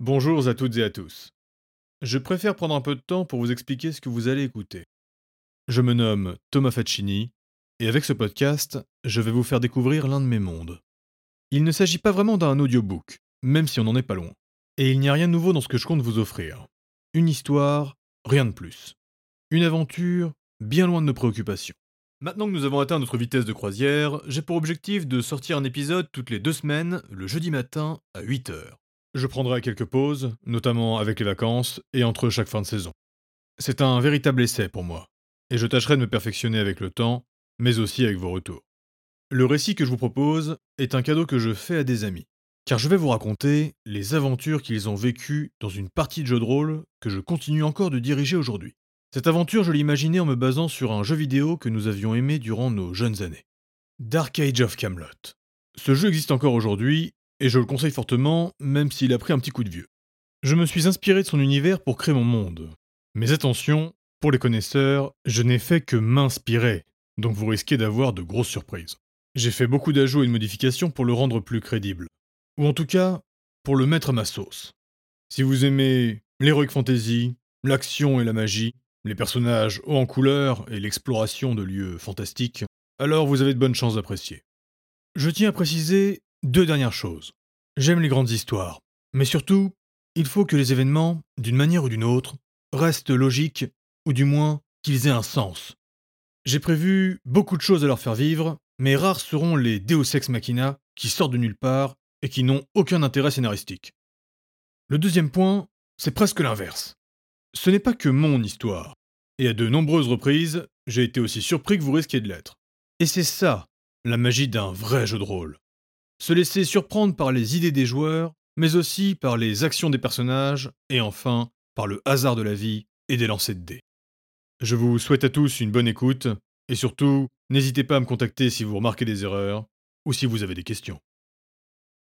Bonjour à toutes et à tous. Je préfère prendre un peu de temps pour vous expliquer ce que vous allez écouter. Je me nomme Thomas Faccini, et avec ce podcast, je vais vous faire découvrir l'un de mes mondes. Il ne s'agit pas vraiment d'un audiobook, même si on n'en est pas loin. Et il n'y a rien de nouveau dans ce que je compte vous offrir. Une histoire, rien de plus. Une aventure, bien loin de nos préoccupations. Maintenant que nous avons atteint notre vitesse de croisière, j'ai pour objectif de sortir un épisode toutes les deux semaines, le jeudi matin, à 8h. Je prendrai quelques pauses, notamment avec les vacances et entre chaque fin de saison. C'est un véritable essai pour moi, et je tâcherai de me perfectionner avec le temps, mais aussi avec vos retours. Le récit que je vous propose est un cadeau que je fais à des amis, car je vais vous raconter les aventures qu'ils ont vécues dans une partie de jeu de rôle que je continue encore de diriger aujourd'hui. Cette aventure, je l'ai imaginée en me basant sur un jeu vidéo que nous avions aimé durant nos jeunes années. Dark Age of Camelot. Ce jeu existe encore aujourd'hui et je le conseille fortement, même s'il a pris un petit coup de vieux. Je me suis inspiré de son univers pour créer mon monde. Mais attention, pour les connaisseurs, je n'ai fait que m'inspirer, donc vous risquez d'avoir de grosses surprises. J'ai fait beaucoup d'ajouts et de modifications pour le rendre plus crédible. Ou en tout cas, pour le mettre à ma sauce. Si vous aimez l'heroic fantasy, l'action et la magie, les personnages hauts en couleur et l'exploration de lieux fantastiques, alors vous avez de bonnes chances d'apprécier. Je tiens à préciser deux dernières choses. J'aime les grandes histoires, mais surtout, il faut que les événements, d'une manière ou d'une autre, restent logiques, ou du moins qu'ils aient un sens. J'ai prévu beaucoup de choses à leur faire vivre, mais rares seront les Deus Ex Machina qui sortent de nulle part et qui n'ont aucun intérêt scénaristique. Le deuxième point, c'est presque l'inverse. Ce n'est pas que mon histoire, et à de nombreuses reprises, j'ai été aussi surpris que vous risquiez de l'être. Et c'est ça, la magie d'un vrai jeu de rôle se laisser surprendre par les idées des joueurs, mais aussi par les actions des personnages, et enfin par le hasard de la vie et des lancers de dés. Je vous souhaite à tous une bonne écoute, et surtout, n'hésitez pas à me contacter si vous remarquez des erreurs, ou si vous avez des questions.